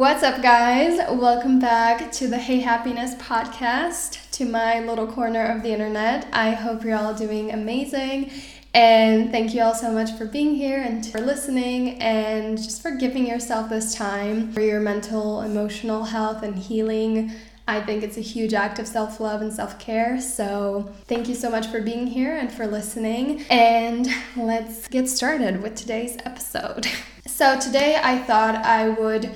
What's up, guys? Welcome back to the Hey Happiness podcast, to my little corner of the internet. I hope you're all doing amazing. And thank you all so much for being here and for listening and just for giving yourself this time for your mental, emotional health and healing. I think it's a huge act of self love and self care. So, thank you so much for being here and for listening. And let's get started with today's episode. So, today I thought I would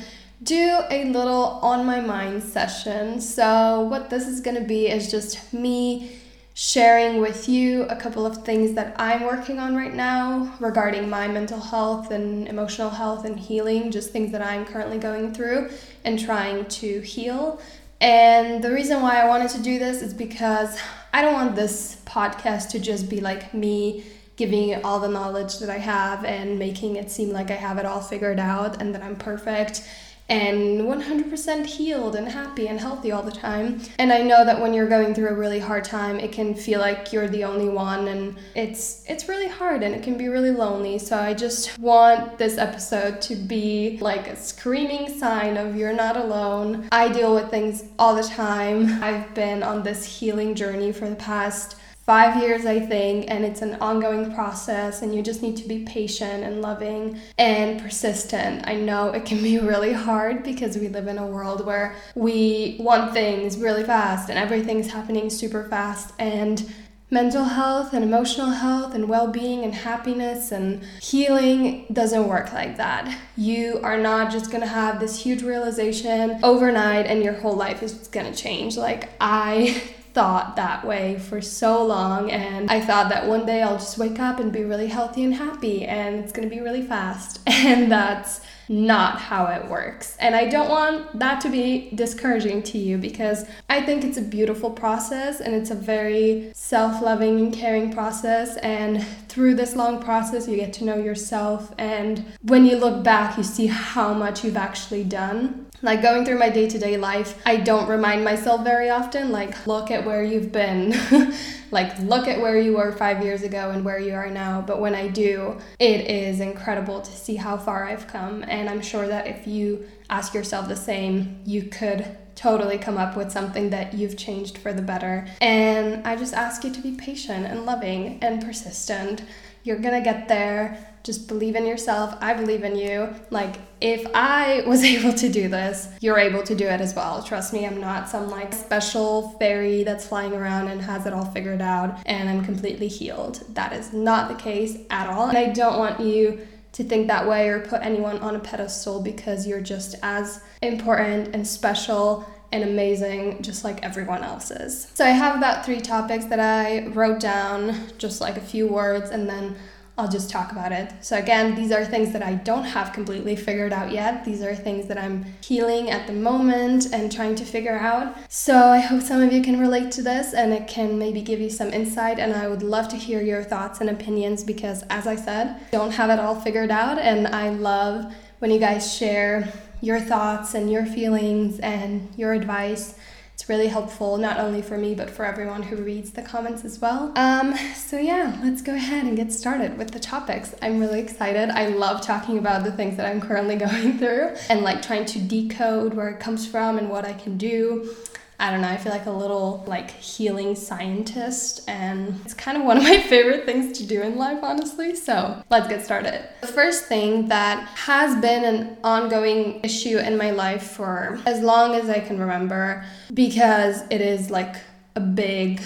do a little on my mind session. So, what this is going to be is just me sharing with you a couple of things that I'm working on right now regarding my mental health and emotional health and healing, just things that I'm currently going through and trying to heal. And the reason why I wanted to do this is because I don't want this podcast to just be like me giving all the knowledge that I have and making it seem like I have it all figured out and that I'm perfect and 100% healed and happy and healthy all the time. And I know that when you're going through a really hard time, it can feel like you're the only one and it's it's really hard and it can be really lonely. So I just want this episode to be like a screaming sign of you're not alone. I deal with things all the time. I've been on this healing journey for the past five years, I think, and it's an ongoing process, and you just need to be patient and loving and persistent. I know it can be really hard because we live in a world where we want things really fast and everything's happening super fast, and mental health and emotional health and well being and happiness and healing doesn't work like that. You are not just gonna have this huge realization overnight and your whole life is gonna change. Like, I thought that way for so long and I thought that one day I'll just wake up and be really healthy and happy and it's going to be really fast and that's not how it works. And I don't want that to be discouraging to you because I think it's a beautiful process and it's a very self loving and caring process. And through this long process, you get to know yourself. And when you look back, you see how much you've actually done. Like going through my day to day life, I don't remind myself very often, like, look at where you've been. like, look at where you were five years ago and where you are now. But when I do, it is incredible to see how far I've come. And I'm sure that if you ask yourself the same, you could totally come up with something that you've changed for the better. And I just ask you to be patient and loving and persistent. You're gonna get there just believe in yourself. I believe in you. Like, if I was able to do this, you're able to do it as well. Trust me, I'm not some like special fairy that's flying around and has it all figured out and I'm completely healed. That is not the case at all. And I don't want you to think that way or put anyone on a pedestal because you're just as important and special and amazing, just like everyone else's. So, I have about three topics that I wrote down, just like a few words, and then I'll just talk about it. So, again, these are things that I don't have completely figured out yet. These are things that I'm healing at the moment and trying to figure out. So, I hope some of you can relate to this and it can maybe give you some insight. And I would love to hear your thoughts and opinions because, as I said, I don't have it all figured out. And I love when you guys share your thoughts and your feelings and your advice it's really helpful not only for me but for everyone who reads the comments as well. Um, so yeah, let's go ahead and get started with the topics. I'm really excited. I love talking about the things that I'm currently going through and like trying to decode where it comes from and what I can do. I don't know, I feel like a little like healing scientist and it's kind of one of my favorite things to do in life, honestly. So let's get started. The first thing that has been an ongoing issue in my life for as long as I can remember because it is like a big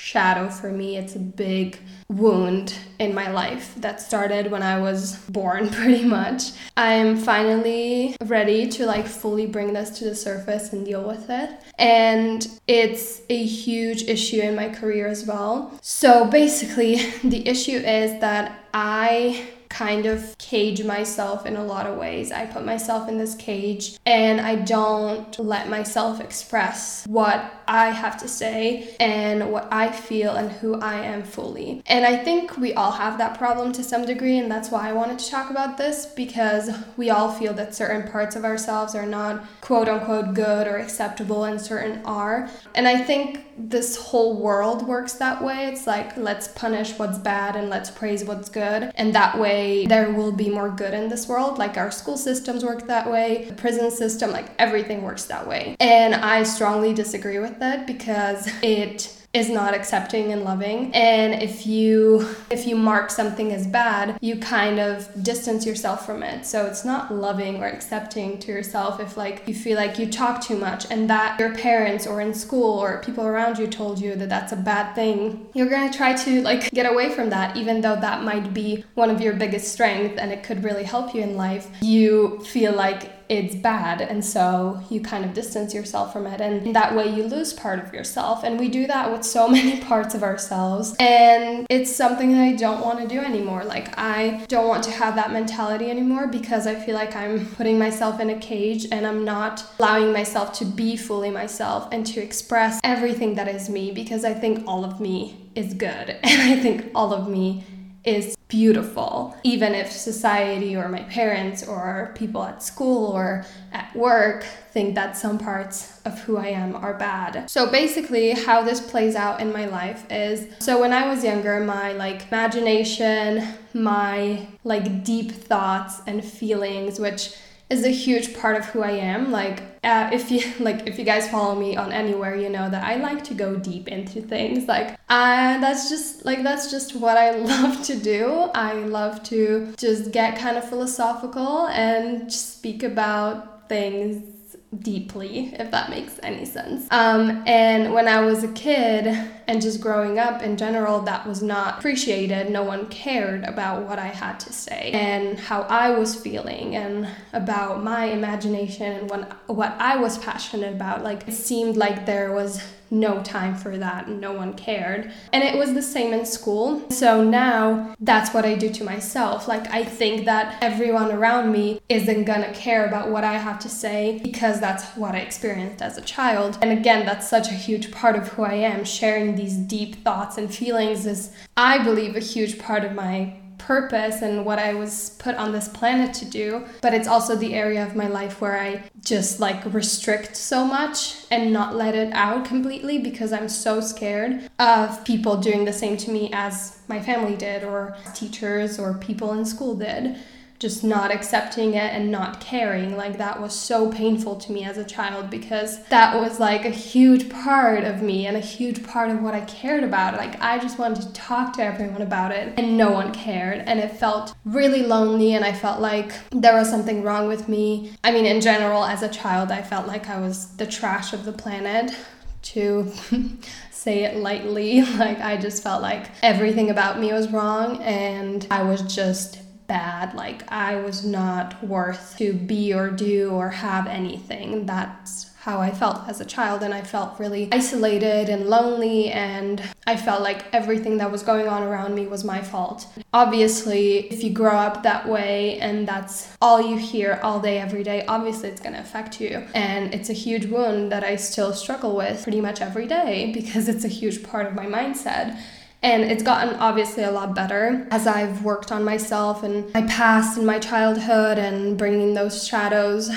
shadow for me. It's a big wound in my life that started when I was born, pretty much. I'm finally ready to like fully bring this to the surface and deal with it. And it's a huge issue in my career as well. So basically, the issue is that I kind of cage myself in a lot of ways. I put myself in this cage and I don't let myself express what I have to say and what I feel and who I am fully. And I think we all have that problem to some degree, and that's why I wanted to talk about this because we all feel that certain parts of ourselves are not quote unquote good or acceptable and certain are. And I think this whole world works that way. It's like, let's punish what's bad and let's praise what's good. And that way, there will be more good in this world. Like, our school systems work that way, the prison system, like, everything works that way. And I strongly disagree with that because it is not accepting and loving. And if you if you mark something as bad you kind of distance yourself from it. So it's not loving or accepting to yourself if like you feel like you talk too much and that your parents or in school or people around you told you that that's a bad thing. You're going to try to like get away from that even though that might be one of your biggest strengths and it could really help you in life. You feel like it's bad and so you kind of distance yourself from it and that way you lose part of yourself. And we do that with so many parts of ourselves and it's something that I don't want to do anymore. Like I don't want to have that mentality anymore because I feel like I'm putting myself in a cage and I'm not allowing myself to be fully myself and to express everything that is me because I think all of me is good and I think all of me is beautiful, even if society or my parents or people at school or at work think that some parts of who I am are bad. So basically how this plays out in my life is so when I was younger my like imagination, my like deep thoughts and feelings which is a huge part of who I am. Like uh, if you like if you guys follow me on anywhere, you know that I like to go deep into things. Like uh, that's just like that's just what I love to do. I love to just get kind of philosophical and speak about things deeply, if that makes any sense. Um, and when I was a kid and just growing up in general, that was not appreciated. No one cared about what I had to say and how I was feeling and about my imagination and what, what I was passionate about. Like, it seemed like there was no time for that no one cared. And it was the same in school. So now that's what I do to myself. Like, I think that everyone around me isn't gonna care about what I have to say because that's what I experienced as a child. And again, that's such a huge part of who I am. Sharing these deep thoughts and feelings is, I believe, a huge part of my purpose and what I was put on this planet to do, but it's also the area of my life where I just like restrict so much and not let it out completely because I'm so scared of people doing the same to me as my family did or teachers or people in school did just not accepting it and not caring. Like that was so painful to me as a child because that was like a huge part of me and a huge part of what I cared about. Like I just wanted to talk to everyone about it and no one cared. And it felt really lonely and I felt like there was something wrong with me. I mean, in general, as a child, I felt like I was the trash of the planet to say it lightly. Like, I just felt like everything about me was wrong and I was just bad. Like I was not worth to be or do or have anything. That's how I felt as a child, and I felt really isolated and lonely, and I felt like everything that was going on around me was my fault. Obviously, if you grow up that way and that's all you hear all day, every day, obviously it's gonna affect you. And it's a huge wound that I still struggle with pretty much every day because it's a huge part of my mindset. And it's gotten obviously a lot better as I've worked on myself and my past and my childhood and bringing those shadows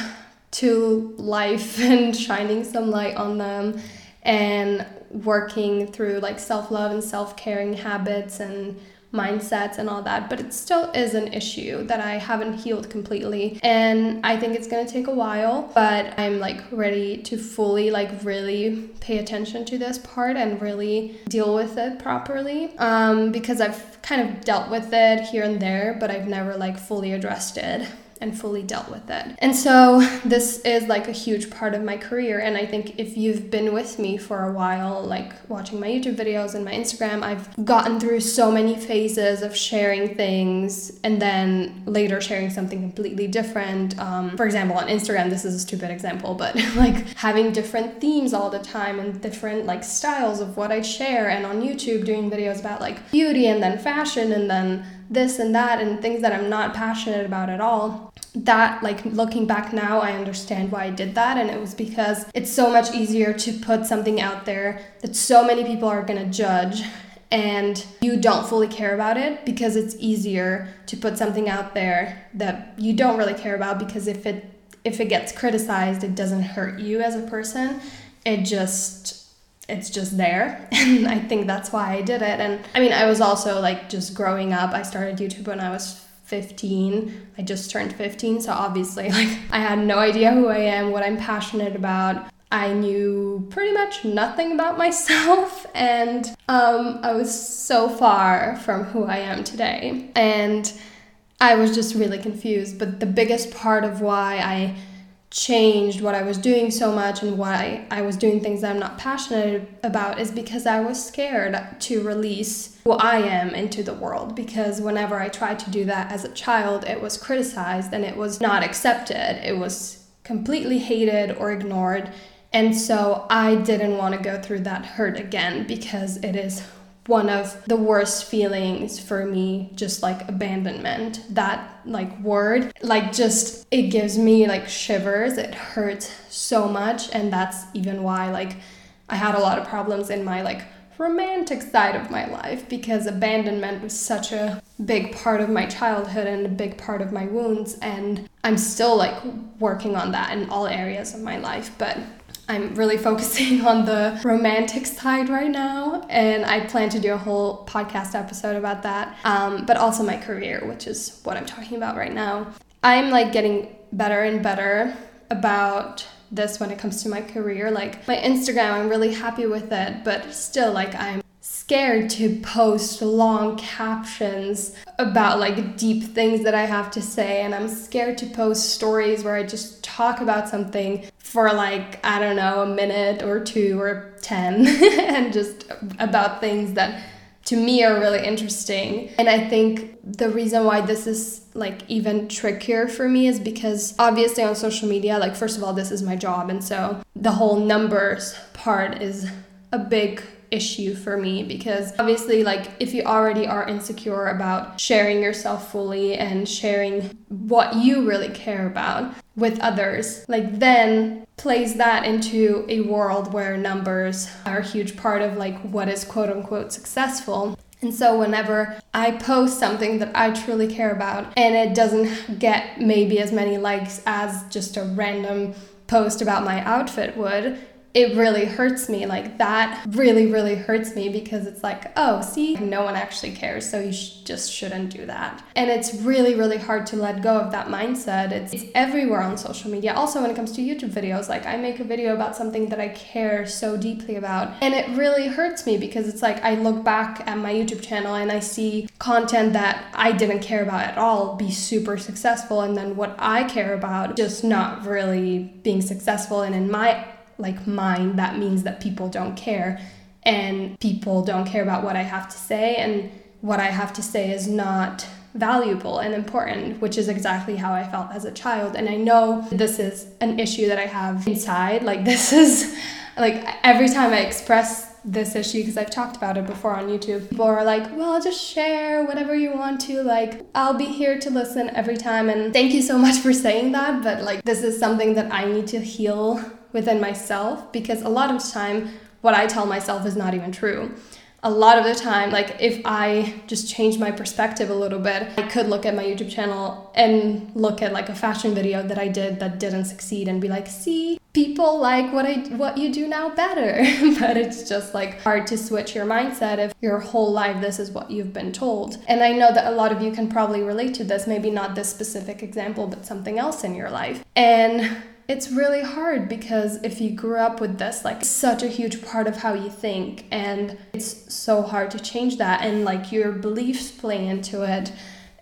to life and shining some light on them and working through like self love and self caring habits and mindsets and all that, but it still is an issue that I haven't healed completely. And I think it's gonna take a while, but I'm like ready to fully, like, really pay attention to this part and really deal with it properly. Um, because I've kind of dealt with it here and there, but I've never like fully addressed it and fully dealt with it. And so this is like a huge part of my career. And I think if you've been with me for a while, like watching my YouTube videos and my Instagram, I've gotten through so many phases of sharing things and then later sharing something completely different. Um, for example, on Instagram, this is a stupid example, but like having different themes all the time and different like styles of what I share. And on YouTube, doing videos about like beauty and then fashion and then this and that and things that I'm not passionate about at all. That, like looking back now, I understand why I did that. And it was because it's so much easier to put something out there that so many people are gonna judge and you don't fully care about it because it's easier to put something out there that you don't really care about because if it if it gets criticized it doesn't hurt you as a person it just it's just there and i think that's why i did it and i mean i was also like just growing up i started youtube when i was 15 i just turned 15 so obviously like i had no idea who i am what i'm passionate about I knew pretty much nothing about myself, and um, I was so far from who I am today. And I was just really confused. But the biggest part of why I changed what I was doing so much and why I was doing things that I'm not passionate about is because I was scared to release who I am into the world. Because whenever I tried to do that as a child, it was criticized and it was not accepted. It was completely hated or ignored and so I didn't want to go through that hurt again because it is one of the worst feelings for me just like abandonment. That like word like just it gives me like shivers. It hurts so much and that's even why like i had a lot of problems in my like romantic side of my life because abandonment was such a big part of my childhood and a big part of my wounds and i'm still like working on that in all areas of my life but I'm really focusing on the romantic side right now, and I plan to do a whole podcast episode about that. Um, but also my career, which is what I'm talking about right now. I'm like getting better and better about this when it comes to my career. Like my Instagram, I'm really happy with it, but still, like, I'm scared to post long captions about like deep things that I have to say and I'm scared to post stories where I just talk about something for like I don't know a minute or two or 10 and just about things that to me are really interesting. And I think the reason why this is like even trickier for me is because obviously on social media like first of all this is my job and so the whole numbers part is a big issue for me because obviously like if you already are insecure about sharing yourself fully and sharing what you really care about with others like then plays that into a world where numbers are a huge part of like what is quote unquote successful. And so, whenever I post something that I truly care about and it doesn't get maybe as many likes as just a random post about my outfit would, it really hurts me. Like that really, really hurts me because it's like, oh, see, no one actually cares, so you sh- just shouldn't do that. And it's really, really hard to let go of that mindset. It's, it's everywhere on social media. Also, when it comes to YouTube videos, like I make a video about something that I care so deeply about, and it really hurts me because it's like I look back at my YouTube channel and I see content that I didn't care about at all be super successful, and then what I care about just not really being successful. And in my like mine, that means that people don't care and people don't care about what I have to say and what I have to say is not valuable and important, which is exactly how I felt as a child. And I know this is an issue that I have inside. Like, this is like every time I express this issue, because I've talked about it before on YouTube, people are like, well, just share whatever you want to. Like, I'll be here to listen every time. And thank you so much for saying that. But like, this is something that I need to heal within myself because a lot of the time what I tell myself is not even true. A lot of the time, like if I just change my perspective a little bit, I could look at my YouTube channel and look at like a fashion video that I did that didn't succeed and be like, see, people like what I what you do now better. but it's just like hard to switch your mindset if your whole life this is what you've been told. And I know that a lot of you can probably relate to this, maybe not this specific example, but something else in your life. And it's really hard because if you grew up with this, like, such a huge part of how you think, and it's so hard to change that, and like your beliefs play into it.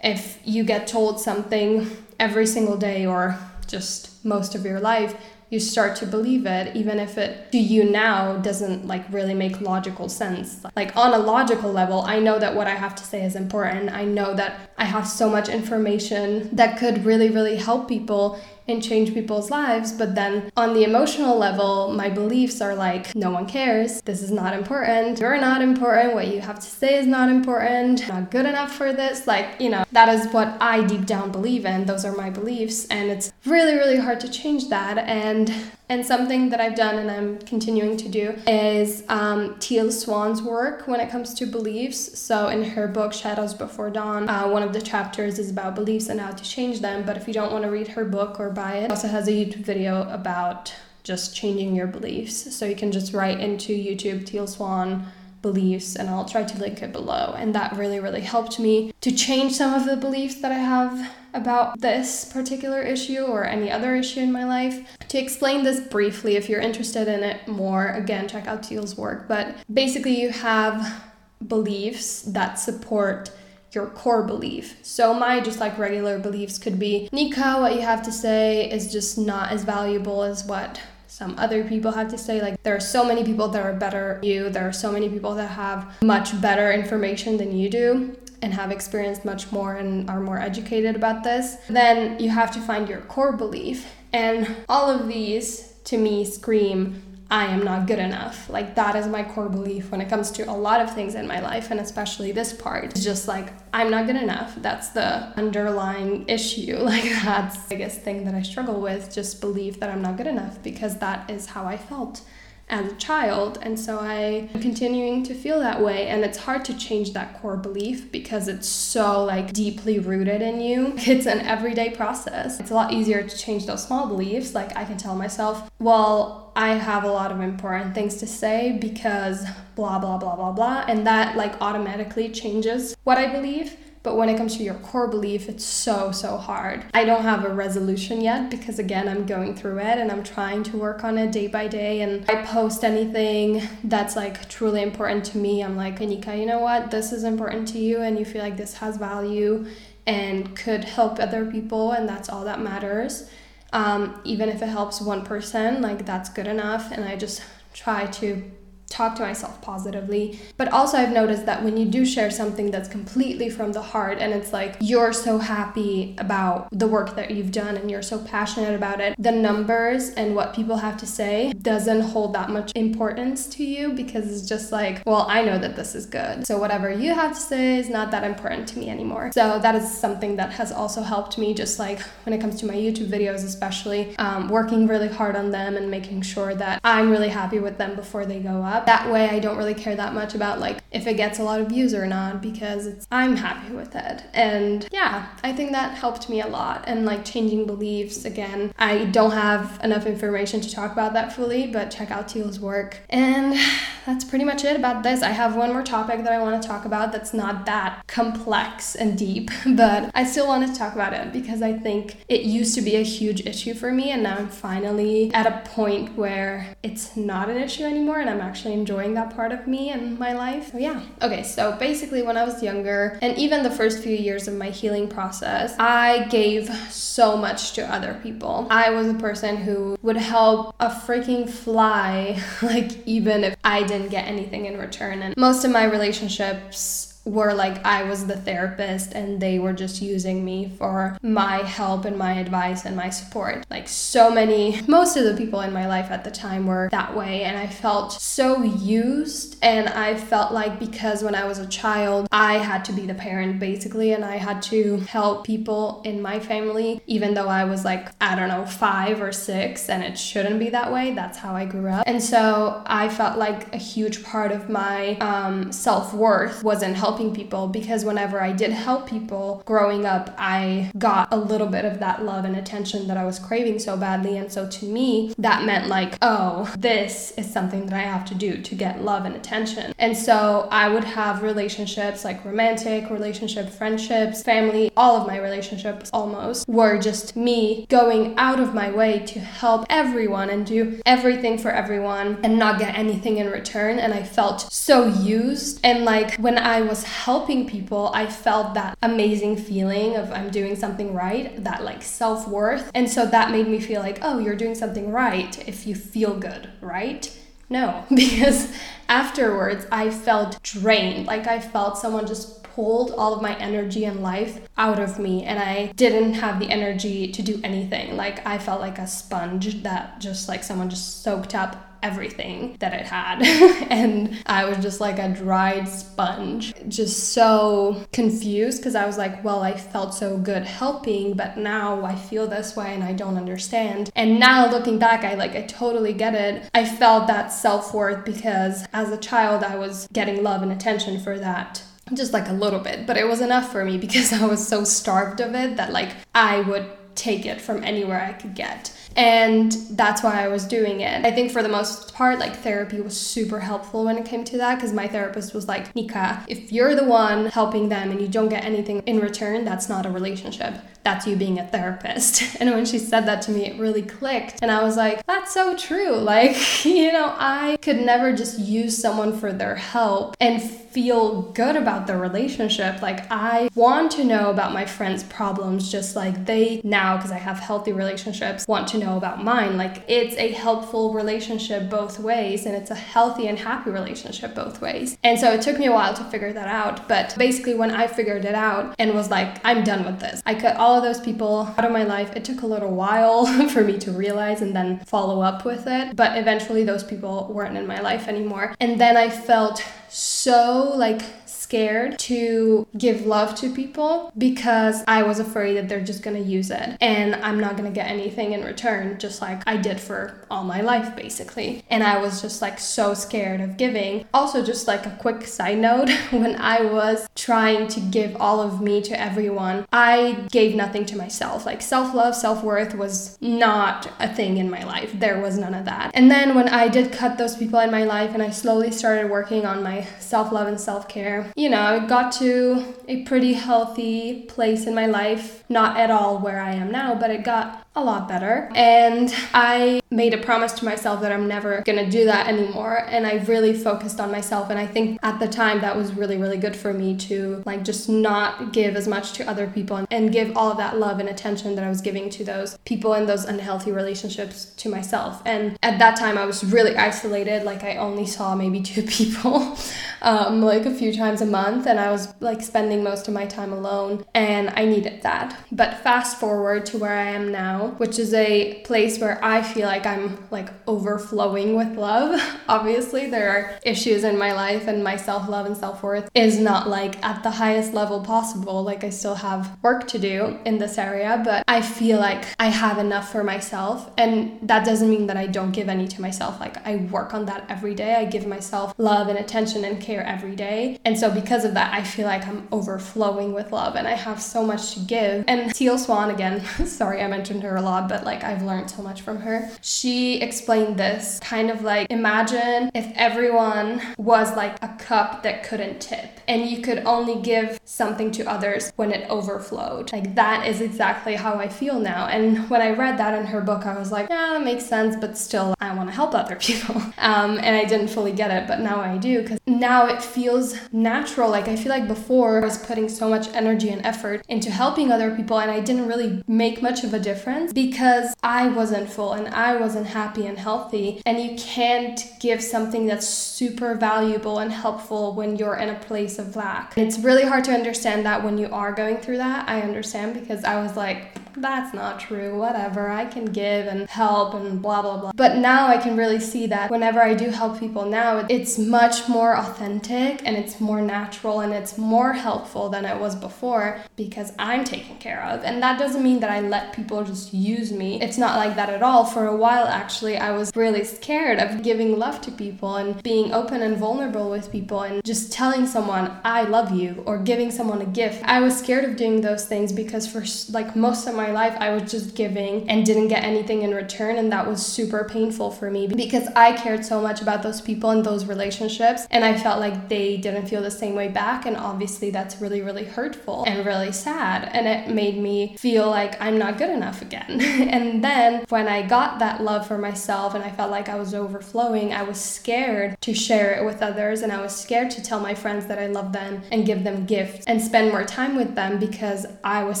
If you get told something every single day or just most of your life, you start to believe it even if it to you now doesn't like really make logical sense like on a logical level i know that what i have to say is important i know that i have so much information that could really really help people and change people's lives. But then on the emotional level, my beliefs are like, no one cares. This is not important. You're not important. What you have to say is not important. Not good enough for this. Like, you know, that is what I deep down believe in. Those are my beliefs. And it's really, really hard to change that. And and something that I've done and I'm continuing to do is um, Teal Swan's work when it comes to beliefs. So, in her book Shadows Before Dawn, uh, one of the chapters is about beliefs and how to change them. But if you don't want to read her book or buy it, it also has a YouTube video about just changing your beliefs. So, you can just write into YouTube Teal Swan beliefs and I'll try to link it below. And that really, really helped me to change some of the beliefs that I have about this particular issue or any other issue in my life. To explain this briefly, if you're interested in it more, again, check out Teal's work. But basically, you have beliefs that support your core belief. So my just like regular beliefs could be Nika, what you have to say is just not as valuable as what some other people have to say. Like there are so many people that are better you. There are so many people that have much better information than you do and have experienced much more and are more educated about this, then you have to find your core belief. And all of these to me scream I am not good enough. Like that is my core belief when it comes to a lot of things in my life and especially this part. It's just like I'm not good enough. That's the underlying issue. Like that's the biggest thing that I struggle with, just believe that I'm not good enough because that is how I felt as a child. And so I am continuing to feel that way. And it's hard to change that core belief because it's so like deeply rooted in you. It's an everyday process. It's a lot easier to change those small beliefs. Like I can tell myself, well, I have a lot of important things to say because blah, blah, blah, blah, blah. And that like automatically changes what I believe. But when it comes to your core belief, it's so, so hard. I don't have a resolution yet because, again, I'm going through it and I'm trying to work on it day by day. And I post anything that's like truly important to me. I'm like, Anika, you know what? This is important to you and you feel like this has value and could help other people, and that's all that matters. Um, even if it helps one person, like that's good enough. And I just try to talk to myself positively. But also, I've noticed that when you do share something that's completely from the heart and it's like you're so happy about the work that you've done and you're so passionate about it, the numbers and what people have to say doesn't hold that much importance to you because it's just like, well, I know that this is good. So whatever you have to say is not that important to me anymore. So that is something that has also helped me, just like when it comes to my YouTube videos, especially um, working really hard on them and making sure that I'm really happy with them before they go up up. That way, I don't really care that much about like if it gets a lot of views or not because I'm happy with it. And yeah, I think that helped me a lot. And like changing beliefs again, I don't have enough information to talk about that fully, but check out Teal's work. And that's pretty much it about this. I have one more topic that I want to talk about that's not that complex and deep, but I still want to talk about it because I think it used to be a huge issue for me, and now I'm finally at a point where it's not an issue anymore, and I'm actually enjoying that part of me and my life. So, yeah. Okay, so basically, when I was younger, and even the first few years of my healing process, I gave so much to other people. I was a person who would help a freaking fly, like, even if I didn't get anything in return. And most of my relationships were like I was the therapist and they were just using me for my help and my advice and my support. Like so many, most of the people in my life at the time were that way, and I felt so used. And I felt like because when I was a child, I had to be the parent basically, and I had to help people in my family, even though I was like, I don't know, five or six, and it shouldn't be that way. That's how I grew up. And so I felt like a huge part of my um, self worth was in helping helping people because whenever I did help people growing up, I got a little bit of that love and attention that I was craving so badly. And so to me, that meant like, oh, this is something that I have to do to get love and attention. And so I would have relationships like romantic relationship, friendships, family, all of my relationships almost were just me going out of my way to help everyone and do everything for everyone and not get anything in return. And I felt so used. And like when I was was helping people, I felt that amazing feeling of I'm doing something right, that like self worth. And so that made me feel like, oh, you're doing something right if you feel good, right? No, because afterwards I felt drained. Like I felt someone just pulled all of my energy and life out of me and I didn't have the energy to do anything. Like I felt like a sponge that just like someone just soaked up everything that it had. and I was just like a dried sponge, just so confused because I was like, well, I felt so good helping, but now I feel this way and I don't understand. And now looking back, I like, I totally get it. I felt that self worth because as a child, I was getting love and attention for that just like a little bit, but it was enough for me because I was so starved of it that like I would take it from anywhere I could get. And that's why I was doing it. I think for the most part, like therapy was super helpful when it came to that because my therapist was like, Nika, if you're the one helping them and you don't get anything in return, that's not a relationship. That's you being a therapist. And when she said that to me, it really clicked. And I was like, that's so true. Like, you know, I could never just use someone for their help and feel good about the relationship. Like, I want to know about my friends' problems just like they now, because I have healthy relationships, want to know about mine. Like, it's a helpful relationship both ways, and it's a healthy and happy relationship both ways. And so it took me a while to figure that out. But basically, when I figured it out and was like, I'm done with this, I cut all of those people out of my life. It took a little while for me to realize and then follow up with it. But eventually, those people weren't in my life anymore. And then I felt so like scared to give love to people because I was afraid that they're just gonna use it and I'm not gonna get anything in return, just like I did for all my life basically. And I was just like so scared of giving. Also, just like a quick side note, when I was trying to give all of me to everyone, I gave nothing to myself. Like self love, self worth was not a thing in my life. There was none of that. And then when I did cut those people in my life and I slowly started working on my self love and self care, you know, I got to a pretty healthy place in my life. Not at all where I am now, but it got a lot better. And I made a promise to myself that I'm never gonna do that anymore. And I really focused on myself. And I think at the time that was really, really good for me to like just not give as much to other people and give all of that love and attention that I was giving to those people in those unhealthy relationships to myself. And at that time, I was really isolated. Like I only saw maybe two people, um, like a few times a month. And I was like spending most of my time alone. And I needed that. But fast forward to where I am now which is a place where I feel like I'm like overflowing with love. Obviously, there are issues in my life, and my self love and self worth is not like at the highest level possible. Like, I still have work to do in this area, but I feel like I have enough for myself. And that doesn't mean that I don't give any to myself. Like, I work on that every day. I give myself love and attention and care every day. And so, because of that, I feel like I'm overflowing with love and I have so much to give. And Teal Swan, again, sorry I mentioned her a lot, but like I've learned so much from her. She explained this kind of like imagine if everyone was like a cup that couldn't tip and you could only give something to others when it overflowed. Like that is exactly how I feel now. And when I read that in her book, I was like, yeah, that makes sense, but still, I want to help other people. Um, and I didn't fully get it, but now I do because now it feels natural. Like I feel like before I was putting so much energy and effort into helping other people and I didn't really make much of a difference because I wasn't full and I wasn't happy and healthy. And you can't give something that's super valuable and helpful when you're in a place of lack. It's really hard to understand that when you are going through that. I understand because I was like, that's not true, whatever, I can give and help and blah, blah, blah. But now I can really see that whenever I do help people now, it's much more authentic and it's more natural and it's more helpful than it was before because I'm taken care of. And that doesn't mean that I let people just use me. It's not like that at all. For a while, actually, I was really scared of giving love to people and being open and vulnerable with people and just telling someone, I love you, or giving someone a gift. I was scared of doing those things because for like most of my my life, I was just giving and didn't get anything in return. And that was super painful for me because I cared so much about those people and those relationships. And I felt like they didn't feel the same way back. And obviously, that's really, really hurtful and really sad. And it made me feel like I'm not good enough again. and then when I got that love for myself and I felt like I was overflowing, I was scared to share it with others. And I was scared to tell my friends that I love them and give them gifts and spend more time with them because I was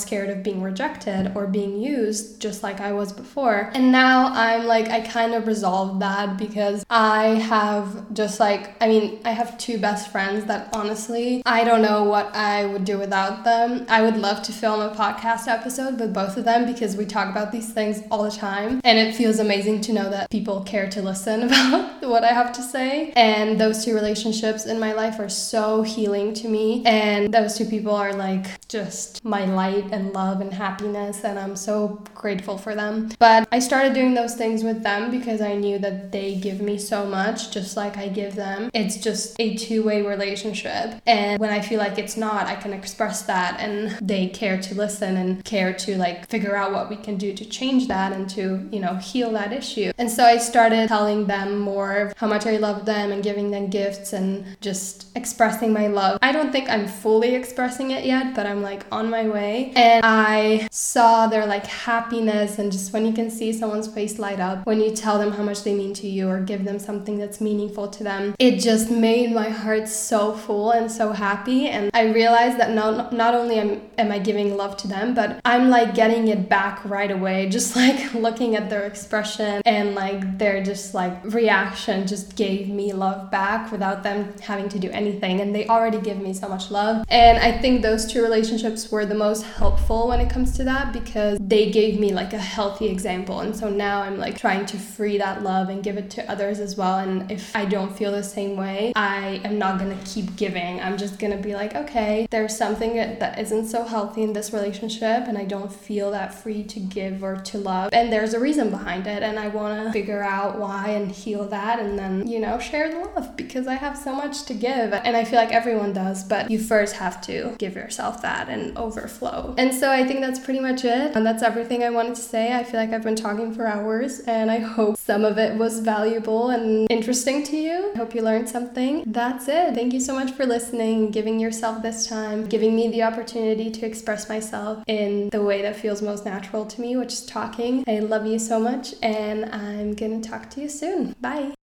scared of being rejected or being used just like I was before. And now I'm like, I kind of resolved that because I have just like, I mean, I have two best friends that honestly, I don't know what I would do without them. I would love to film a podcast episode with both of them because we talk about these things all the time. And it feels amazing to know that people care to listen about what I have to say. And those two relationships in my life are so healing to me. And those two people are like just my light and love and happiness. And I'm so grateful for them. But I started doing those things with them because I knew that they give me so much, just like I give them. It's just a two way relationship. And when I feel like it's not, I can express that and they care to listen and care to like figure out what we can do to change that and to, you know, heal that issue. And so I started telling them more how much I love them and giving them gifts and just expressing my love. I don't think I'm fully expressing it yet, but I'm like on my way. And I saw their like happiness and just when you can see someone's face light up when you tell them how much they mean to you or give them something that's meaningful to them, it just made my heart so full and so happy. And I realized that not, not only am, am I giving love to them, but I'm like getting it back right away, just like looking at their expression and like their just like reaction just gave me love back without them having to do anything and they already give me so much love. And I think those two relationships were the most helpful when it comes to that because they gave me like a healthy example. And so now I'm like trying to free that love and give it to others as well. And if I don't feel the same way, I am not going to keep giving. I'm just going to be like, okay, there's something that isn't so healthy in this relationship and I don't feel that free to give or to love. And there's a reason behind it. And I want to figure out why and heal that and then, you know, share the love because I have so much to give and I feel like everyone does, but you first have to give yourself that and overflow. And so I think that's pretty much it. And that's everything I wanted to say. I feel like I've been talking for hours and I hope some of it was valuable and interesting to you. I hope you learned something. That's it. Thank you so much for listening, giving yourself this time, giving me the opportunity to express myself in the way that feels most natural to me, which is talking. I love you so much and I'm gonna talk to you soon. Bye.